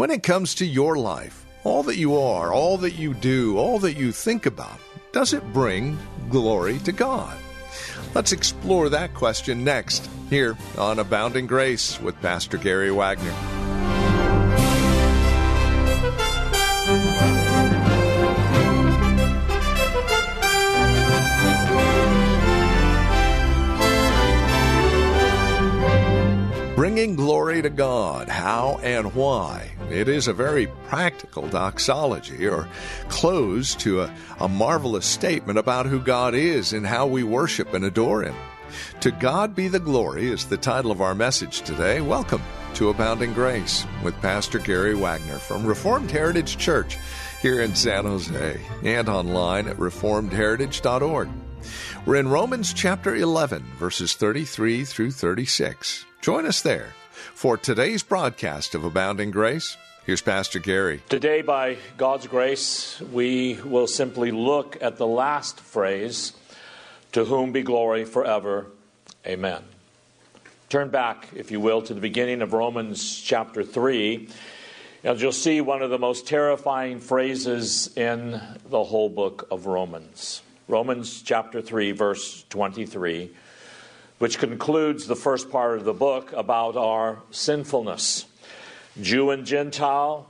When it comes to your life, all that you are, all that you do, all that you think about, does it bring glory to God? Let's explore that question next here on Abounding Grace with Pastor Gary Wagner. To God, how and why. It is a very practical doxology, or close to a, a marvelous statement about who God is and how we worship and adore Him. To God be the glory is the title of our message today. Welcome to Abounding Grace with Pastor Gary Wagner from Reformed Heritage Church here in San Jose and online at reformedheritage.org. We're in Romans chapter 11, verses 33 through 36. Join us there for today's broadcast of Abounding Grace. Here's Pastor Gary. Today, by God's grace, we will simply look at the last phrase To whom be glory forever. Amen. Turn back, if you will, to the beginning of Romans chapter 3. And you'll see one of the most terrifying phrases in the whole book of Romans. Romans chapter 3, verse 23 which concludes the first part of the book about our sinfulness. Jew and Gentile,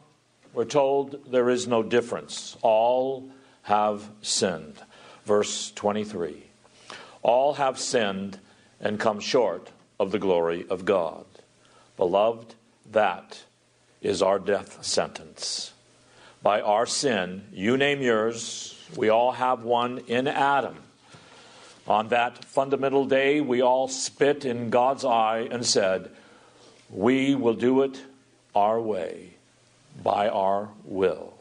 we're told there is no difference. All have sinned. Verse 23 All have sinned and come short of the glory of God. Beloved, that is our death sentence. By our sin, you name yours, we all have one in Adam. On that fundamental day, we all spit in God's eye and said, We will do it our way, by our will.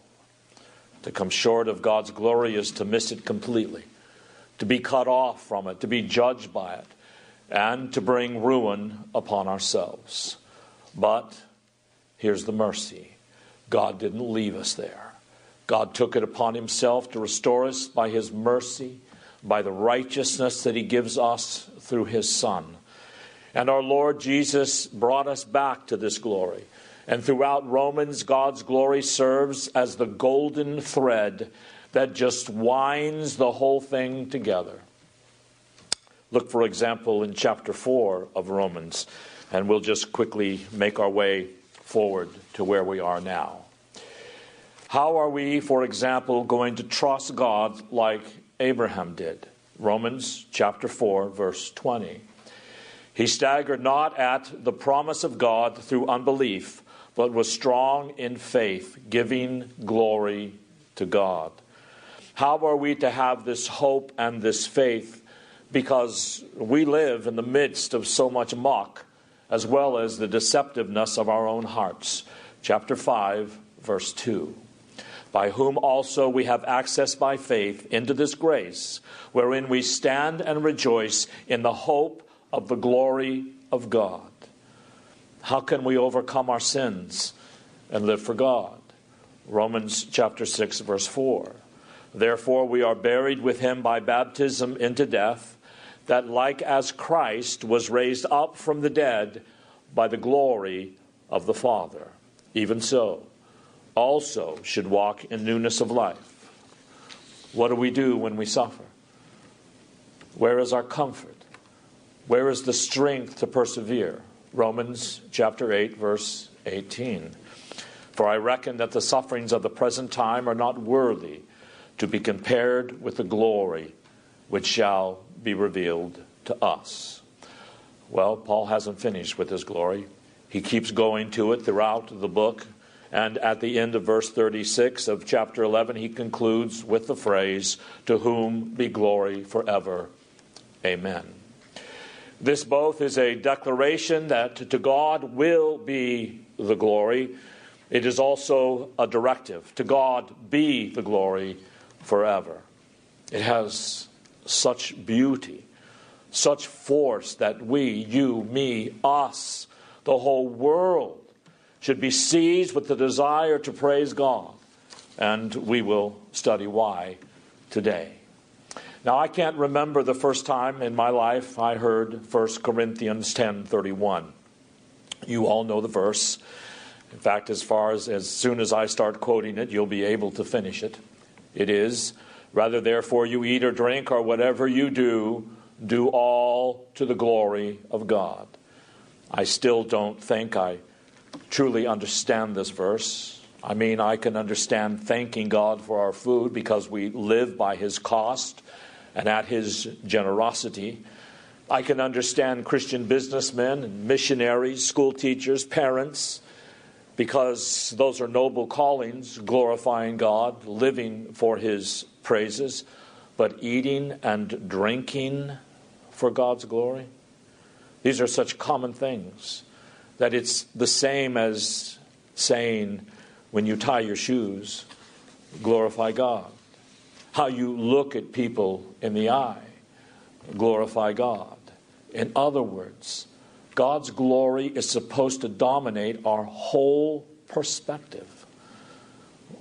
To come short of God's glory is to miss it completely, to be cut off from it, to be judged by it, and to bring ruin upon ourselves. But here's the mercy God didn't leave us there. God took it upon Himself to restore us by His mercy by the righteousness that He gives us through His Son. And our Lord Jesus brought us back to this glory. And throughout Romans, God's glory serves as the golden thread that just winds the whole thing together. Look, for example, in chapter 4 of Romans, and we'll just quickly make our way forward to where we are now. How are we, for example, going to trust God like Abraham did. Romans chapter 4, verse 20. He staggered not at the promise of God through unbelief, but was strong in faith, giving glory to God. How are we to have this hope and this faith? Because we live in the midst of so much mock, as well as the deceptiveness of our own hearts. Chapter 5, verse 2 by whom also we have access by faith into this grace, wherein we stand and rejoice in the hope of the glory of God. How can we overcome our sins and live for God? Romans chapter 6, verse 4. Therefore, we are buried with him by baptism into death, that like as Christ was raised up from the dead by the glory of the Father, even so also should walk in newness of life. What do we do when we suffer? Where is our comfort? Where is the strength to persevere? Romans chapter 8, verse 18. For I reckon that the sufferings of the present time are not worthy to be compared with the glory which shall be revealed to us. Well, Paul hasn't finished with his glory. He keeps going to it throughout the book. And at the end of verse 36 of chapter 11, he concludes with the phrase, To whom be glory forever. Amen. This both is a declaration that to God will be the glory, It is also a directive to God be the glory forever. It has such beauty, such force that we, you, me, us, the whole world should be seized with the desire to praise God. And we will study why today. Now I can't remember the first time in my life I heard 1 Corinthians 10:31. You all know the verse. In fact, as far as as soon as I start quoting it, you'll be able to finish it. It is, rather therefore you eat or drink or whatever you do, do all to the glory of God. I still don't think I truly understand this verse. I mean, I can understand thanking God for our food because we live by His cost and at His generosity. I can understand Christian businessmen and missionaries, school teachers, parents, because those are noble callings, glorifying God, living for His praises. But eating and drinking for God's glory, these are such common things that it's the same as saying, when you tie your shoes, glorify God. How you look at people in the eye, glorify God. In other words, God's glory is supposed to dominate our whole perspective.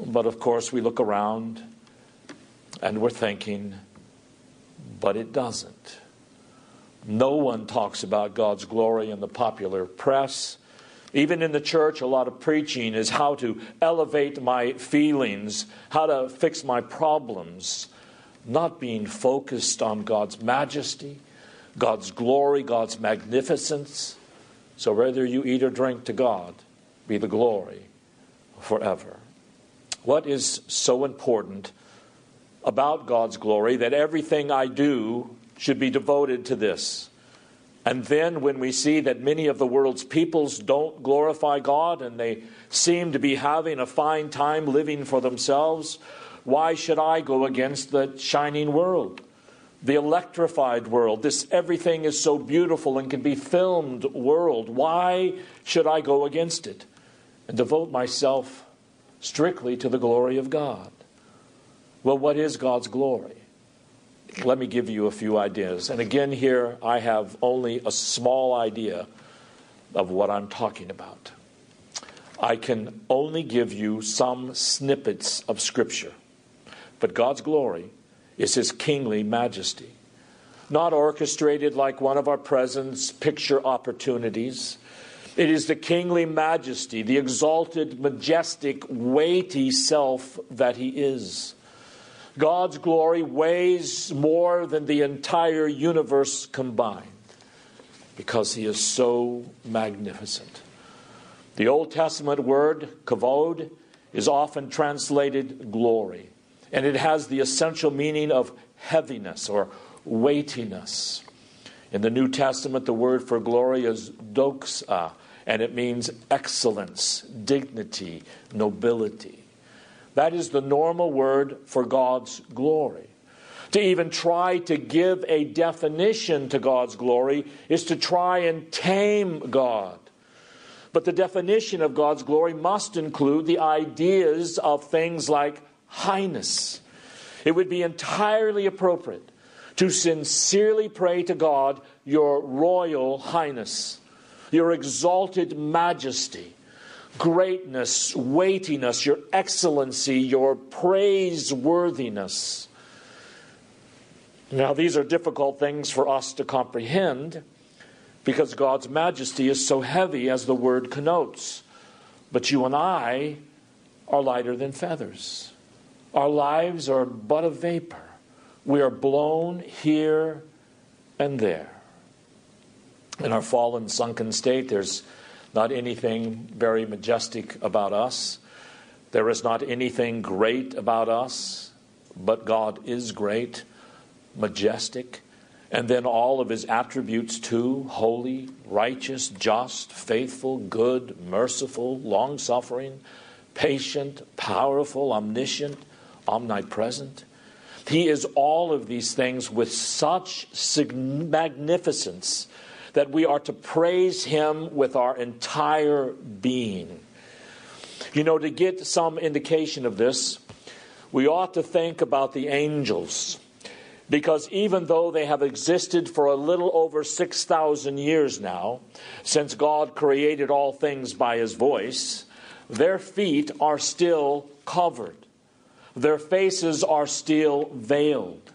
But of course, we look around and we're thinking, but it doesn't. No one talks about God's glory in the popular press. Even in the church, a lot of preaching is how to elevate my feelings, how to fix my problems, not being focused on God's majesty, God's glory, God's magnificence. So whether you eat or drink to God, be the glory forever. What is so important about God's glory that everything I do should be devoted to this. And then, when we see that many of the world's peoples don't glorify God and they seem to be having a fine time living for themselves, why should I go against the shining world? The electrified world, this everything is so beautiful and can be filmed world. Why should I go against it and devote myself strictly to the glory of God? Well, what is God's glory? Let me give you a few ideas. And again, here I have only a small idea of what I'm talking about. I can only give you some snippets of Scripture. But God's glory is His kingly majesty, not orchestrated like one of our present picture opportunities. It is the kingly majesty, the exalted, majestic, weighty self that He is. God's glory weighs more than the entire universe combined because he is so magnificent. The Old Testament word, kavod, is often translated glory, and it has the essential meaning of heaviness or weightiness. In the New Testament, the word for glory is doxa, and it means excellence, dignity, nobility. That is the normal word for God's glory. To even try to give a definition to God's glory is to try and tame God. But the definition of God's glory must include the ideas of things like highness. It would be entirely appropriate to sincerely pray to God, Your Royal Highness, Your exalted majesty, greatness, weightiness, your excellency, your praiseworthiness. Now, these are difficult things for us to comprehend because God's majesty is so heavy, as the word connotes. But you and I are lighter than feathers. Our lives are but a vapor. We are blown here and there. In our fallen, sunken state, there's not anything very majestic about us. There is not anything great about us, but God is great, majestic, and then all of his attributes too holy, righteous, just, faithful, good, merciful, long suffering, patient, powerful, omniscient, omnipresent. He is all of these things with such magnificence that we are to praise Him with our entire being. You know, to get some indication of this, we ought to think about the angels. Because even though they have existed for a little over 6,000 years now, since God created all things by His voice, their feet are still covered. Their faces are still veiled.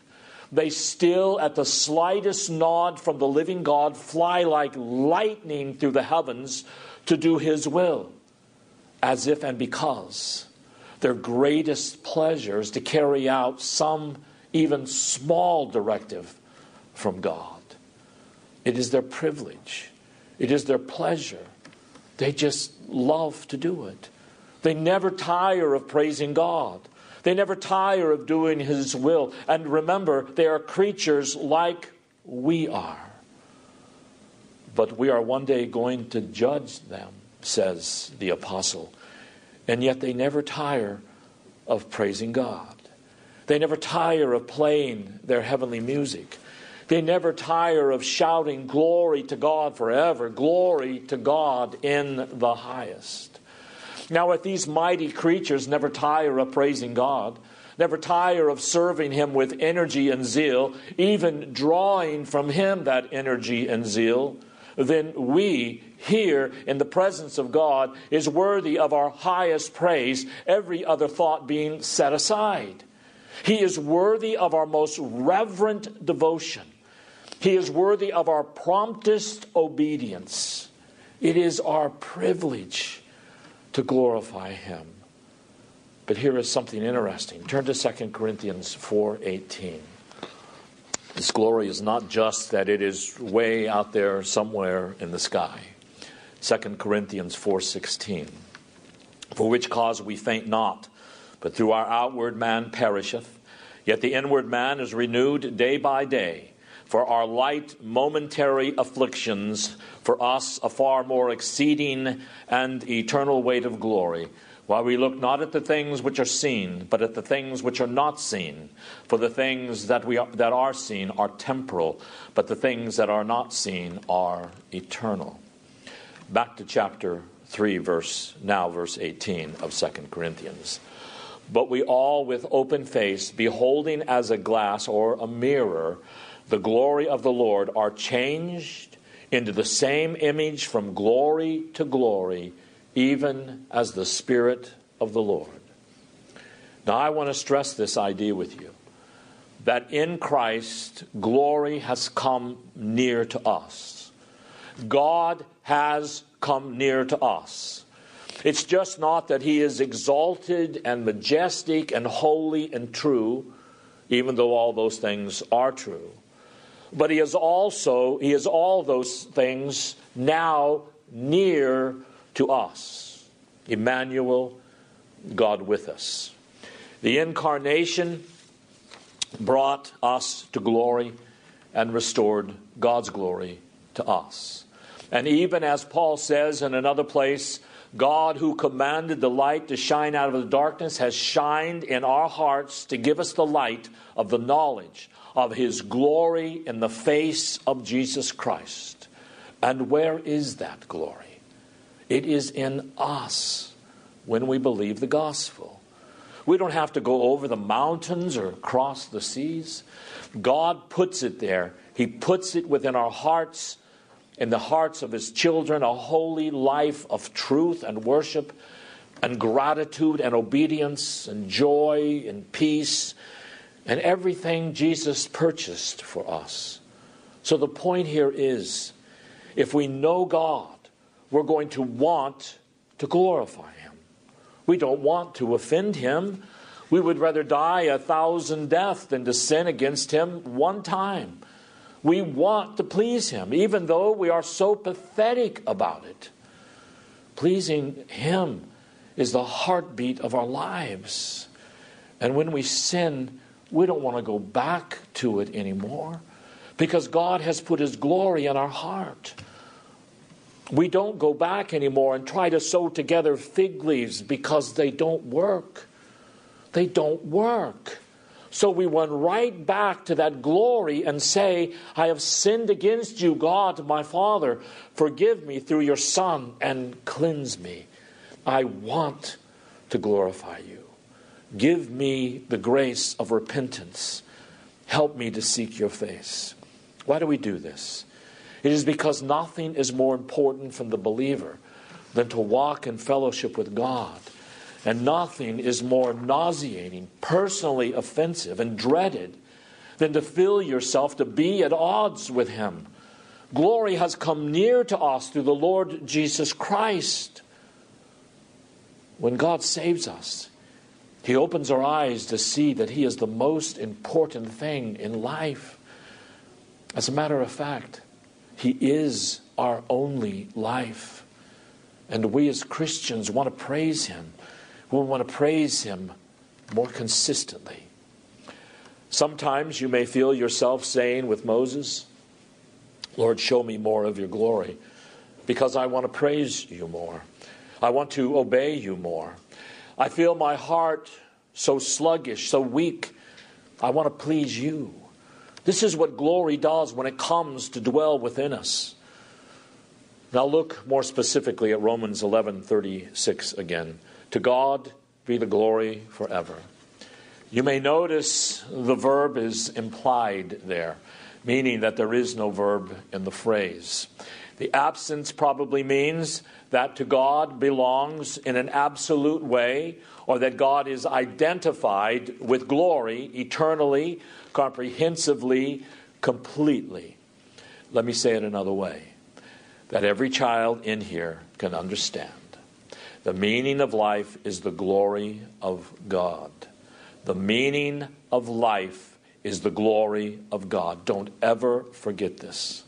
They still, at the slightest nod from the living God, fly like lightning through the heavens to do His will, as if and because their greatest pleasure is to carry out some even small directive from God. It is their privilege, it is their pleasure. They just love to do it. They never tire of praising God. They never tire of doing His will. And remember, they are creatures like we are. But we are one day going to judge them, says the apostle. And yet they never tire of praising God. They never tire of playing their heavenly music. They never tire of shouting glory to God forever, glory to God in the highest. Now, if these mighty creatures never tire of praising God, never tire of serving Him with energy and zeal, even drawing from Him that energy and zeal, then we here in the presence of God is worthy of our highest praise, every other thought being set aside. He is worthy of our most reverent devotion. He is worthy of our promptest obedience. It is our privilege to glorify him. But here is something interesting. Turn to 2 Corinthians 4:18. This glory is not just that it is way out there somewhere in the sky. 2 Corinthians 4:16. For which cause we faint not, but through our outward man perisheth, yet the inward man is renewed day by day. For our light momentary afflictions, for us a far more exceeding and eternal weight of glory, while we look not at the things which are seen, but at the things which are not seen. For the things that, we are, that are seen are temporal, but the things that are not seen are eternal. Back to chapter 3, verse now, verse 18 of 2 Corinthians. But we all, with open face, beholding as a glass or a mirror the glory of the Lord, are changed into the same image from glory to glory, even as the Spirit of the Lord. Now, I want to stress this idea with you that in Christ, glory has come near to us. God has come near to us. It's just not that he is exalted and majestic and holy and true, even though all those things are true. But he is also, he is all those things now near to us. Emmanuel, God with us. The incarnation brought us to glory and restored God's glory to us. And even as Paul says in another place, God, who commanded the light to shine out of the darkness, has shined in our hearts to give us the light of the knowledge of His glory in the face of Jesus Christ. And where is that glory? It is in us when we believe the gospel. We don't have to go over the mountains or cross the seas. God puts it there, He puts it within our hearts in the hearts of his children a holy life of truth and worship and gratitude and obedience and joy and peace and everything Jesus purchased for us. So the point here is if we know God, we're going to want to glorify him. We don't want to offend him. We would rather die a thousand deaths than to sin against him one time. We want to please Him, even though we are so pathetic about it. Pleasing Him is the heartbeat of our lives. And when we sin, we don't want to go back to it anymore because God has put His glory in our heart. We don't go back anymore and try to sew together fig leaves because they don't work. They don't work. So we went right back to that glory and say, I have sinned against you, God, my Father. Forgive me through your Son and cleanse me. I want to glorify you. Give me the grace of repentance. Help me to seek your face. Why do we do this? It is because nothing is more important for the believer than to walk in fellowship with God. And nothing is more nauseating, personally offensive, and dreaded than to feel yourself to be at odds with Him. Glory has come near to us through the Lord Jesus Christ. When God saves us, He opens our eyes to see that He is the most important thing in life. As a matter of fact, He is our only life. And we as Christians want to praise Him. We want to praise Him more consistently. Sometimes you may feel yourself saying with Moses, Lord, show me more of your glory because I want to praise you more. I want to obey you more. I feel my heart so sluggish, so weak. I want to please you. This is what glory does when it comes to dwell within us. Now look more specifically at Romans 11:36 again. To God be the glory forever. You may notice the verb is implied there, meaning that there is no verb in the phrase. The absence probably means that to God belongs in an absolute way, or that God is identified with glory eternally, comprehensively, completely. Let me say it another way that every child in here can understand. The meaning of life is the glory of God. The meaning of life is the glory of God. Don't ever forget this.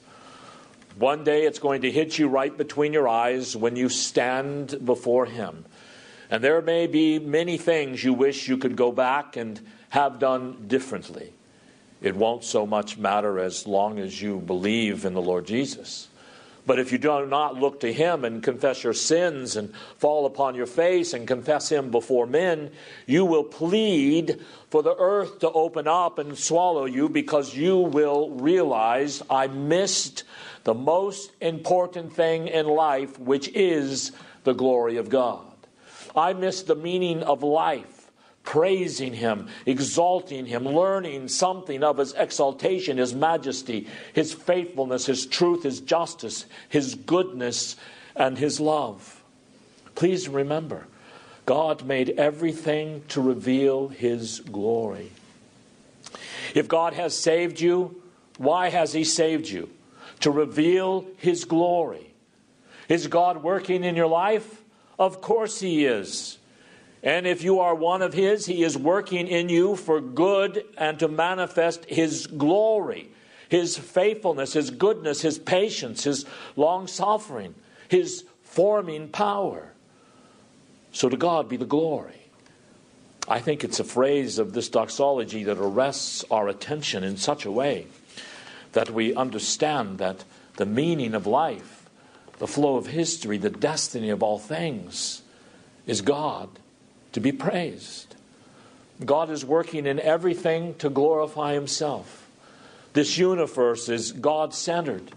One day it's going to hit you right between your eyes when you stand before Him. And there may be many things you wish you could go back and have done differently. It won't so much matter as long as you believe in the Lord Jesus. But if you do not look to Him and confess your sins and fall upon your face and confess Him before men, you will plead for the earth to open up and swallow you because you will realize, I missed the most important thing in life, which is the glory of God. I missed the meaning of life, praising Him, exalting Him, learning something of His exaltation, His majesty, His faithfulness, His truth, His justice, His goodness, and His love. Please remember, God made everything to reveal His glory. If God has saved you, why has He saved you? to reveal His glory. Is God working in your life? Of course He is. And if you are one of His, He is working in you for good and to manifest His glory, His faithfulness, His goodness, His patience, His long suffering, His forming power. So to God be the glory. I think it's a phrase of this doxology that arrests our attention in such a way that we understand that the meaning of life, the flow of history, the destiny of all things is God to be praised. God is working in everything to glorify Himself. This universe is God centered.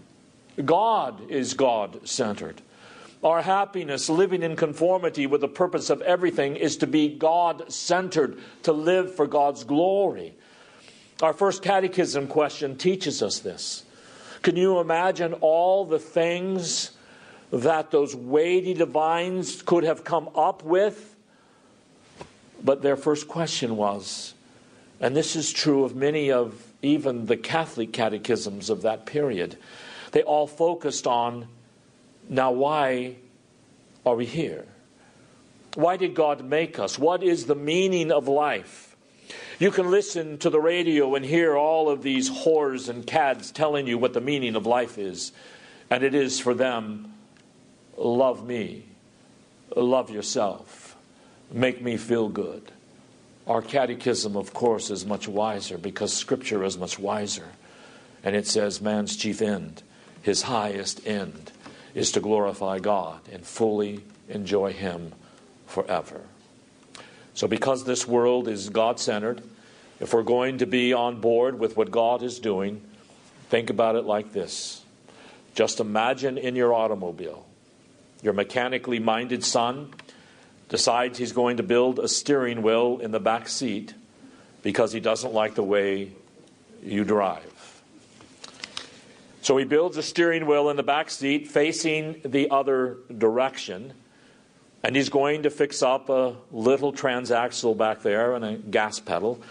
God is God centered. Our happiness, living in conformity with the purpose of everything, is to be God centered, to live for God's glory. Our first catechism question teaches us this. Can you imagine all the things that those weighty divines could have come up with? But their first question was, and this is true of many of even the Catholic catechisms of that period, they all focused on now, why are we here? Why did God make us? What is the meaning of life? You can listen to the radio and hear all of these whores and cads telling you what the meaning of life is. And it is for them love me, love yourself, make me feel good. Our catechism, of course, is much wiser because Scripture is much wiser. And it says man's chief end, his highest end, is to glorify God and fully enjoy Him forever. So, because this world is God centered, if we're going to be on board with what God is doing, think about it like this. Just imagine in your automobile, your mechanically minded son decides he's going to build a steering wheel in the back seat because he doesn't like the way you drive. So he builds a steering wheel in the back seat facing the other direction. And he's going to fix up a little transaxle back there and a gas pedal.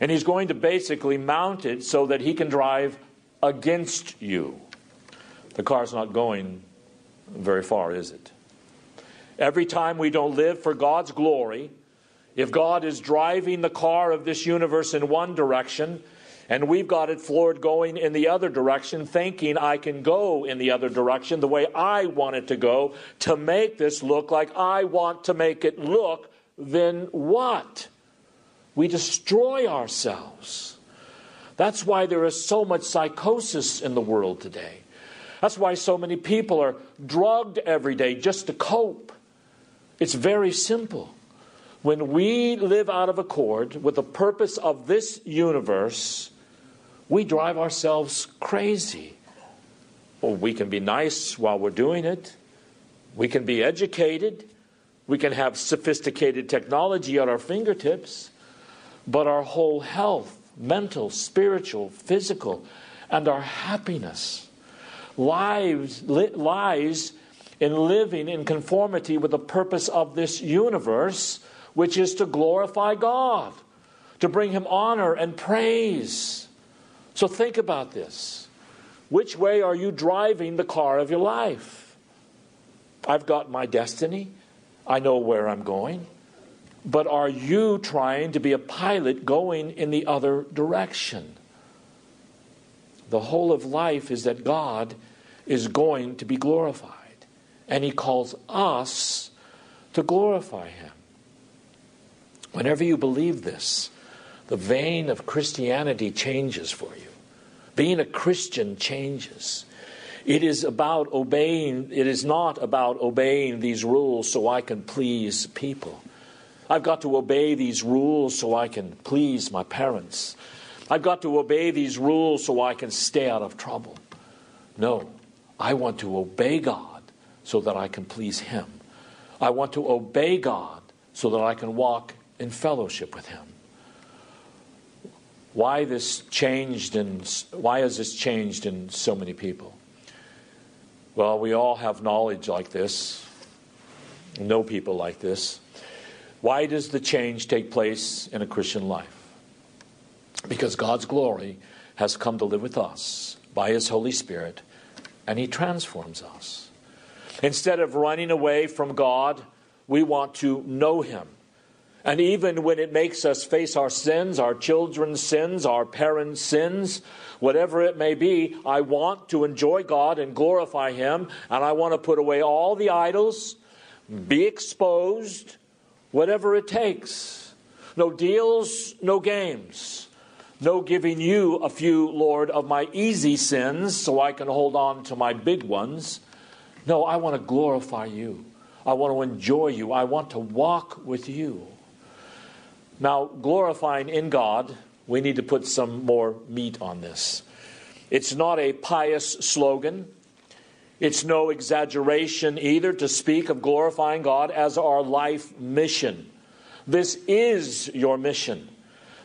And he's going to basically mount it so that he can drive against you. The car's not going very far, is it? Every time we don't live for God's glory, if God is driving the car of this universe in one direction, and we've got it floored going in the other direction, thinking I can go in the other direction the way I want it to go to make this look like I want to make it look, then what? We destroy ourselves. That's why there is so much psychosis in the world today. That's why so many people are drugged every day just to cope. It's very simple. When we live out of accord with the purpose of this universe, we drive ourselves crazy. Well, we can be nice while we're doing it, we can be educated, we can have sophisticated technology at our fingertips, but our whole health, mental, spiritual, physical, and our happiness lives, li- lies in living in conformity with the purpose of this universe, which is to glorify God, to bring Him honor and praise. So think about this. Which way are you driving the car of your life? I've got my destiny. I know where I'm going. But are you trying to be a pilot going in the other direction? The whole of life is that God is going to be glorified. And He calls us to glorify Him. Whenever you believe this, the vein of Christianity changes for you. Being a Christian changes. It is about obeying, it is not about obeying these rules so I can please people. I've got to obey these rules so I can please my parents. I've got to obey these rules so I can stay out of trouble. No, I want to obey God so that I can please Him. I want to obey God so that I can walk in fellowship with Him. Why this changed in why has this changed in so many people? Well, we all have knowledge like this, know people like this. Why does the change take place in a Christian life? Because God's glory has come to live with us by His Holy Spirit, and He transforms us. Instead of running away from God, we want to know Him. And even when it makes us face our sins, our children's sins, our parents' sins, whatever it may be, I want to enjoy God and glorify Him, and I want to put away all the idols, be exposed, whatever it takes. No deals, no games. No giving you a few, Lord, of my easy sins so I can hold on to my big ones. No, I want to glorify you. I want to enjoy you. I want to walk with you. Now, glorifying in God, we need to put some more meat on this. It's not a pious slogan. It's no exaggeration either to speak of glorifying God as our life mission. This is your mission.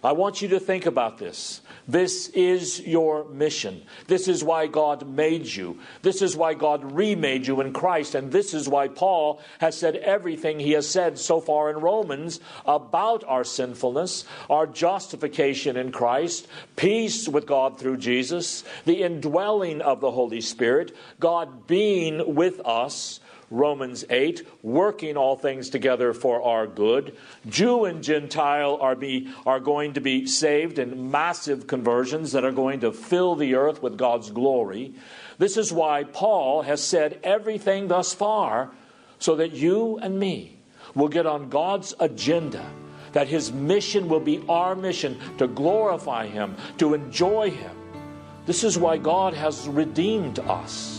I want you to think about this. This is your mission. This is why God made you. This is why God remade you in Christ. And this is why Paul has said everything he has said so far in Romans about our sinfulness, our justification in Christ, peace with God through Jesus, the indwelling of the Holy Spirit, God being with us Romans 8, working all things together for our good. Jew and Gentile are, be, are going to be saved in massive conversions that are going to fill the earth with God's glory. This is why Paul has said everything thus far so that you and me will get on God's agenda, that his mission will be our mission to glorify him, to enjoy him. This is why God has redeemed us.